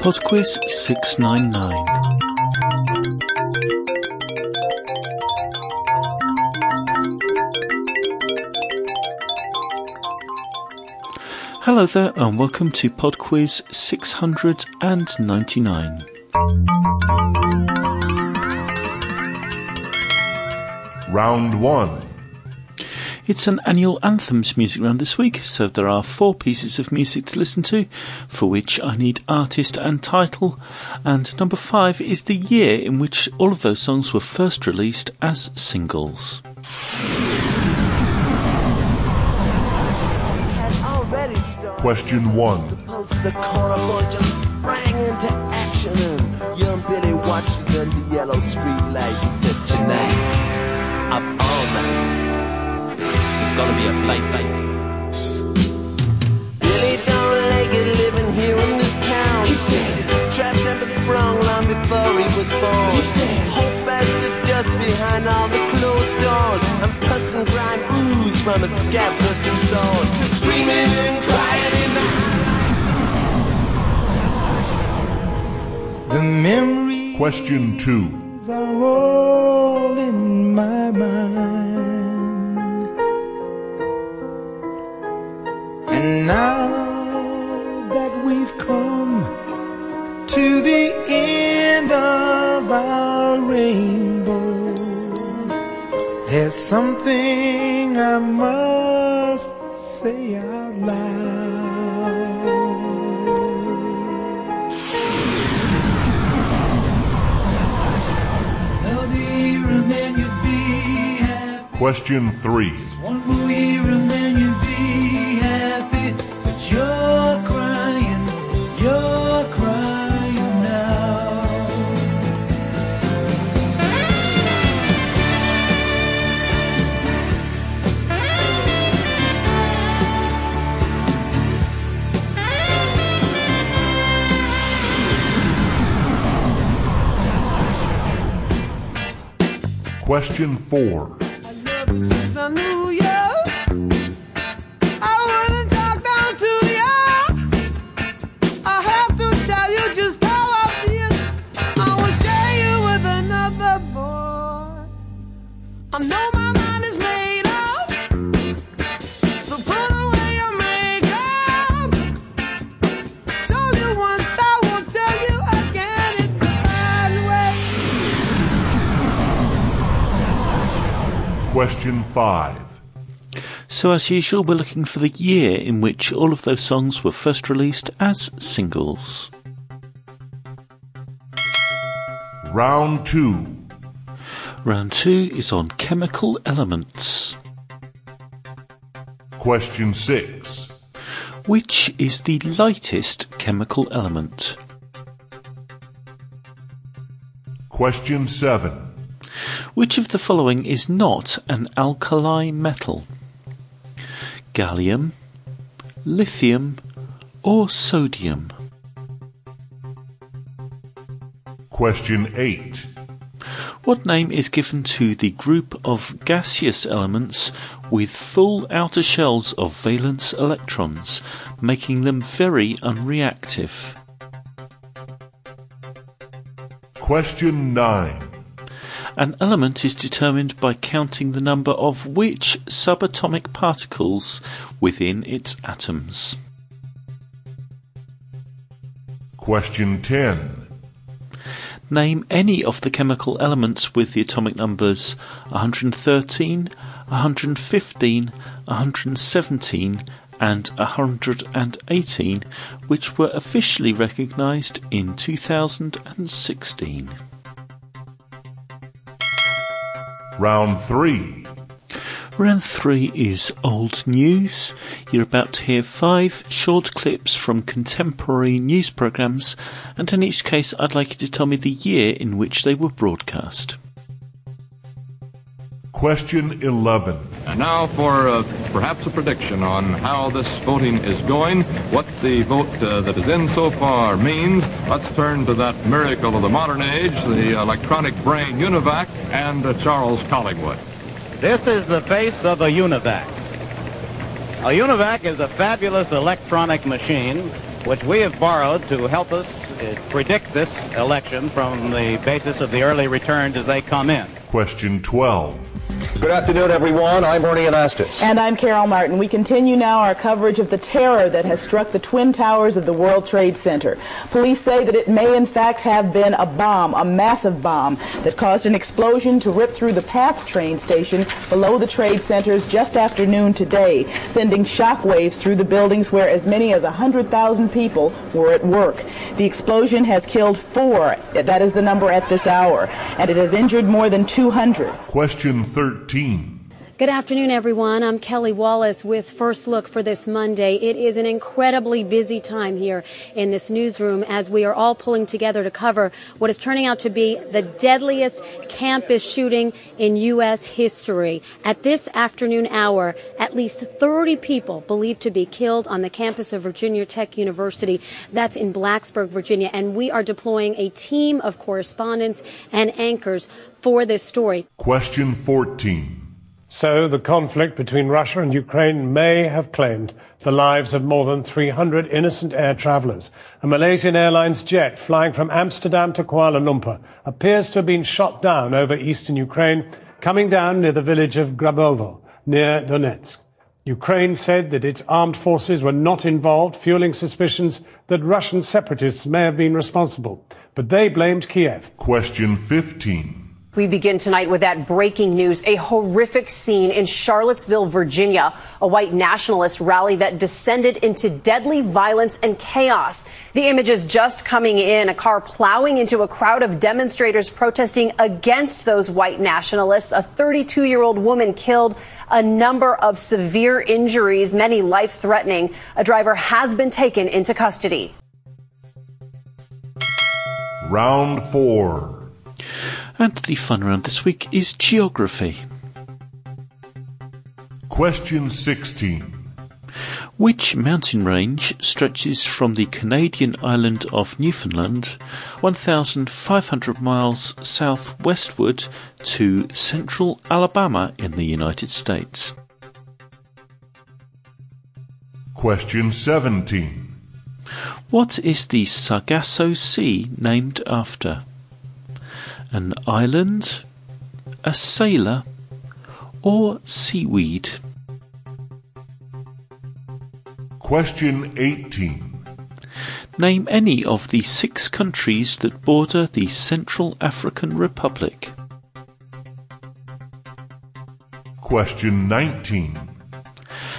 Podquiz 699. Hello there, and welcome to Podquiz 699. Round 1. It's an annual anthems music round this week, so there are four pieces of music to listen to, for which I need artist and title, and number five is the year in which all of those songs were first released as singles. Question 1. It's gonna be a blight night. Billy don't like it living here in this town. He said, Traps have been sprung long before he was born. He said, Hope as the dust behind all the closed doors. And pus and grime ooze from its scab-crusted soul. Screaming and crying in the The memories Question 2. are all in my mind. Now that we've come to the end of our rainbow, there's something I must say out loud. Question 3. Another four. I know my Question 5. So, as usual, we're looking for the year in which all of those songs were first released as singles. Round 2. Round two is on chemical elements. Question 6. Which is the lightest chemical element? Question 7. Which of the following is not an alkali metal? Gallium, lithium, or sodium? Question 8. What name is given to the group of gaseous elements with full outer shells of valence electrons, making them very unreactive? Question 9. An element is determined by counting the number of which subatomic particles within its atoms. Question 10. Name any of the chemical elements with the atomic numbers 113, 115, 117, and 118, which were officially recognized in 2016. Round 3. Round three is old news. You're about to hear five short clips from contemporary news programs, and in each case, I'd like you to tell me the year in which they were broadcast. Question 11. And now for uh, perhaps a prediction on how this voting is going, what the vote uh, that is in so far means. Let's turn to that miracle of the modern age, the electronic brain UNIVAC, and uh, Charles Collingwood. This is the face of a UNIVAC. A UNIVAC is a fabulous electronic machine which we have borrowed to help us uh, predict this election from the basis of the early returns as they come in. Question 12. Good afternoon, everyone. I'm Ernie Anastas. And I'm Carol Martin. We continue now our coverage of the terror that has struck the Twin Towers of the World Trade Center. Police say that it may in fact have been a bomb, a massive bomb, that caused an explosion to rip through the PATH train station below the trade centers just after noon today, sending shockwaves through the buildings where as many as 100,000 people were at work. The explosion has killed four, that is the number at this hour, and it has injured more than 200. Question 13. 13. Good afternoon, everyone. I'm Kelly Wallace with First Look for this Monday. It is an incredibly busy time here in this newsroom as we are all pulling together to cover what is turning out to be the deadliest campus shooting in U.S. history. At this afternoon hour, at least 30 people believed to be killed on the campus of Virginia Tech University. That's in Blacksburg, Virginia. And we are deploying a team of correspondents and anchors for this story. Question 14. So the conflict between Russia and Ukraine may have claimed the lives of more than 300 innocent air travelers. A Malaysian Airlines jet flying from Amsterdam to Kuala Lumpur appears to have been shot down over eastern Ukraine, coming down near the village of Grabovo, near Donetsk. Ukraine said that its armed forces were not involved, fueling suspicions that Russian separatists may have been responsible. But they blamed Kiev. Question 15. We begin tonight with that breaking news. A horrific scene in Charlottesville, Virginia. A white nationalist rally that descended into deadly violence and chaos. The images just coming in. A car plowing into a crowd of demonstrators protesting against those white nationalists. A 32 year old woman killed. A number of severe injuries, many life threatening. A driver has been taken into custody. Round 4. And the fun round this week is geography. Question 16. Which mountain range stretches from the Canadian island of Newfoundland 1,500 miles southwestward to central Alabama in the United States? Question 17. What is the Sargasso Sea named after? An island, a sailor, or seaweed? Question 18. Name any of the six countries that border the Central African Republic. Question 19.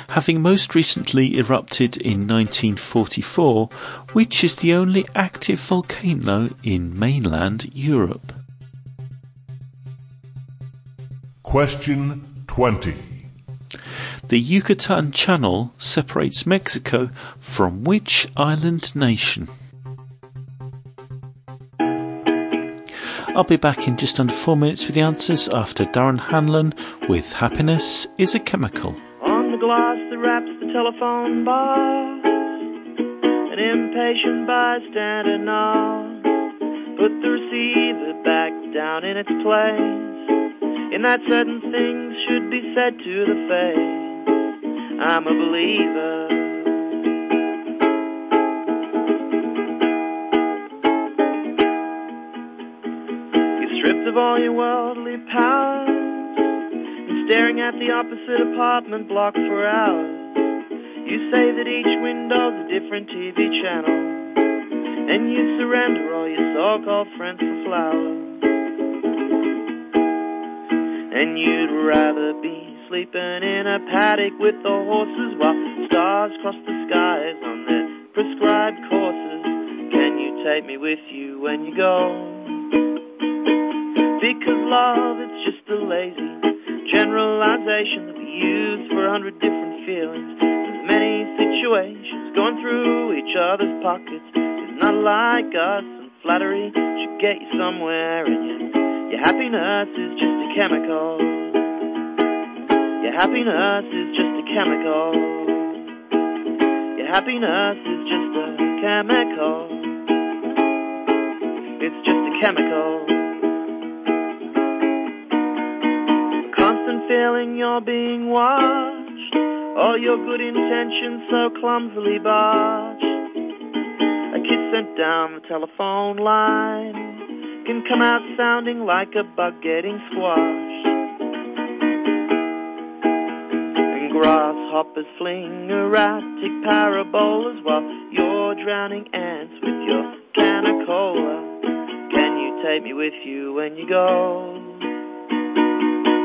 Having most recently erupted in 1944, which is the only active volcano in mainland Europe? Question 20. The Yucatan Channel separates Mexico from which island nation? I'll be back in just under four minutes with the answers after Darren Hanlon with Happiness is a Chemical. On the glass that wraps the telephone box, an impatient bystander nods. Put the receiver back down in its place. In that certain things should be said to the face. I'm a believer. You're stripped of all your worldly powers and staring at the opposite apartment block for hours. You say that each window's a different TV channel, and you surrender all your so-called friends for flowers. And you'd rather be sleeping in a paddock with the horses while stars cross the skies on their prescribed courses. Can you take me with you when you go? Because love, it's just a lazy generalization that we use for a hundred different feelings. There's many situations going through each other's pockets. It's not like us, and flattery should get you somewhere. And your, your happiness is just a chemical. Your happiness is just a chemical. Your happiness is just a chemical. It's just a chemical. Constant feeling you're being watched. All your good intentions so clumsily botched. A kid sent down the telephone line can come out sounding like a bug getting squashed. And grasshoppers fling erratic parabolas while you're drowning ants with your can of cola. Can you take me with you when you go?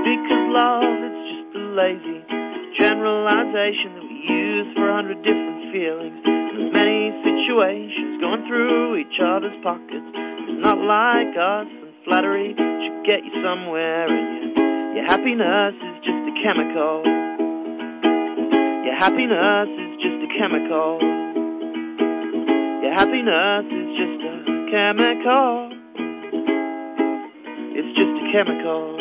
Because love, it's just a lazy generalization that we use for a hundred different feelings. There's many situations going through each other's pockets. Not like us, and flattery should get you somewhere. And your, your happiness is just a chemical. Your happiness is just a chemical. Your happiness is just a chemical. It's just a chemical.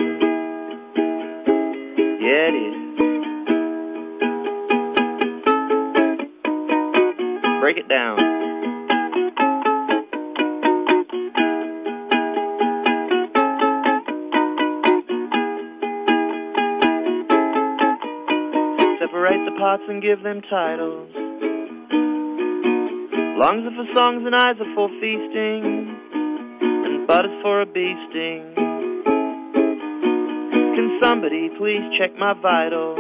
Yeah, it is. Break it down. Parts and give them titles. Lungs are for songs and eyes are for feasting, and butt is for a bee sting. Can somebody please check my vitals?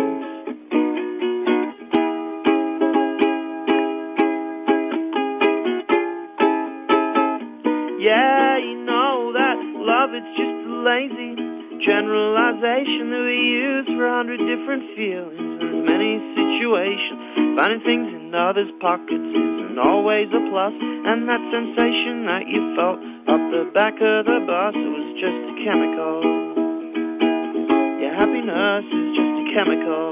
Yeah, you know that love it's just lazy generalization that we use for a hundred different feelings and many situations. Finding things in others' pockets isn't always a plus, and that sensation that you felt up the back of the bus it was just a chemical. Your happiness is just a chemical.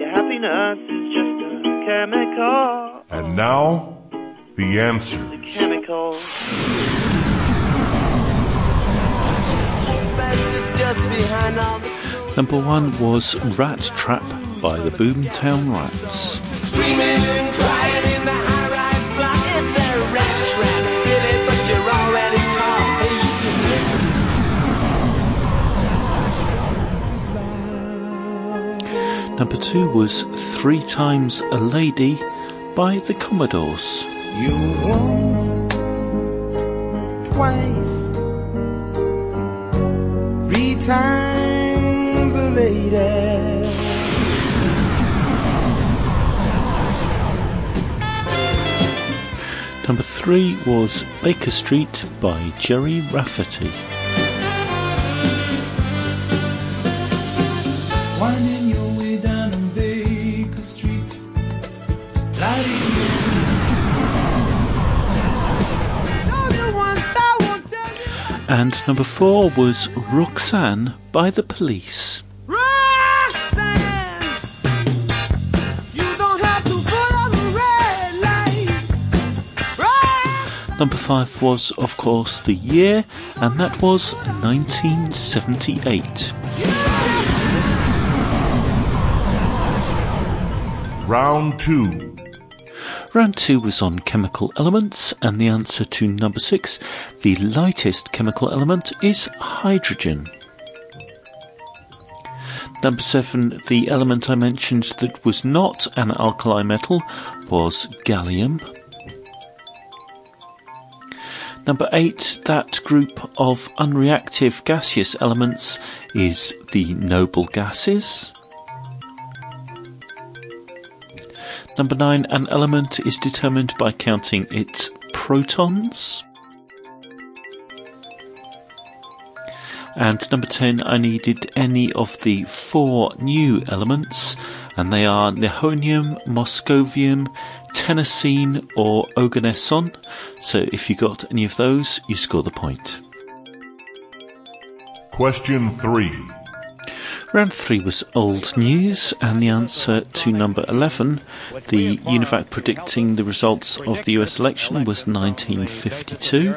Your happiness is just a chemical. And now, the answer. The chemical. Number one was Rat Trap by the Boomtown Rats. Screaming and crying in the high-rise block. It's a rat trap, Billy, but you're already Number two was Three Times a Lady by the Commodores. You once, twice, three times lady. Number three was Baker Street by Jerry Rafferty. Winding your way down on Baker Street, lighting And number four was Roxanne by the Police. Number five was, of course, the year, and that was 1978. Round two. Round two was on chemical elements, and the answer to number six, the lightest chemical element, is hydrogen. Number seven, the element I mentioned that was not an alkali metal was gallium. Number eight, that group of unreactive gaseous elements is the noble gases. Number nine, an element is determined by counting its protons. And number 10, I needed any of the four new elements, and they are nihonium, moscovium, tennessine, or oganesson. So if you got any of those, you score the point. Question three. Round three was old news, and the answer to number 11, the UNIVAC predicting the results of the US election, was 1952.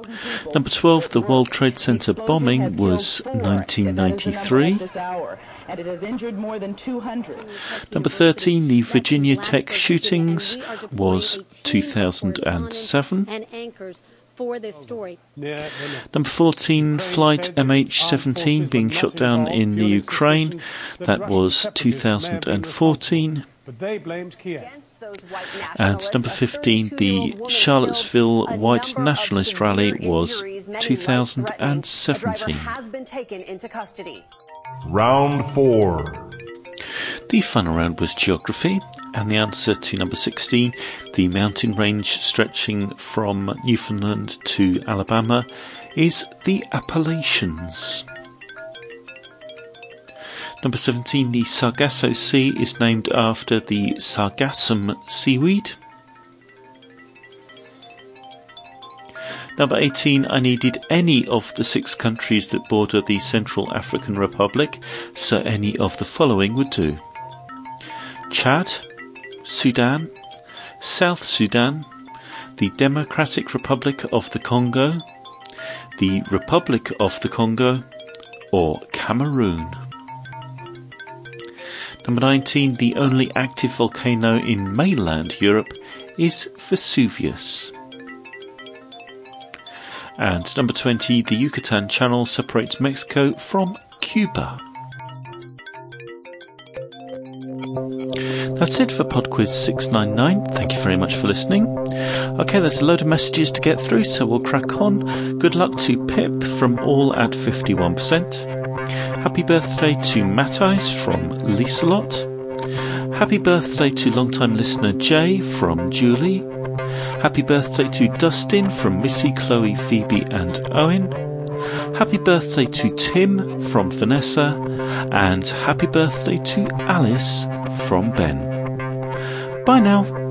Early returns as they come in. Number 12, the World Trade Center bombing was 1993. This hour, and it has injured more than 200. Number 13, the Virginia Tech shootings was 2007. And anchors for this story. Number 14, Flight MH17 being shot down in the Ukraine. That was 2014. But they blamed Kiev. And number 15, the Charlottesville White Nationalist Rally was 2017. has been taken into custody. Round 4. The final round was geography, and the answer to number 16, the mountain range stretching from Newfoundland to Alabama, is the Appalachians. Number 17, the Sargasso Sea is named after the Sargassum seaweed. Number 18, I needed any of the six countries that border the Central African Republic, so any of the following would do. Chad, Sudan, South Sudan, the Democratic Republic of the Congo, the Republic of the Congo, or Cameroon. Number 19, the only active volcano in mainland Europe is Vesuvius. And number 20, the Yucatan Channel separates Mexico from Cuba. That's it for PodQuiz 699. Thank you very much for listening. Okay, there's a load of messages to get through, so we'll crack on. Good luck to Pip from All at 51%. Happy birthday to Matthijs from Lieselot. Happy birthday to long-time listener Jay from Julie. Happy birthday to Dustin from Missy, Chloe, Phoebe, and Owen. Happy birthday to Tim from Vanessa. And happy birthday to Alice from Ben. Bye now.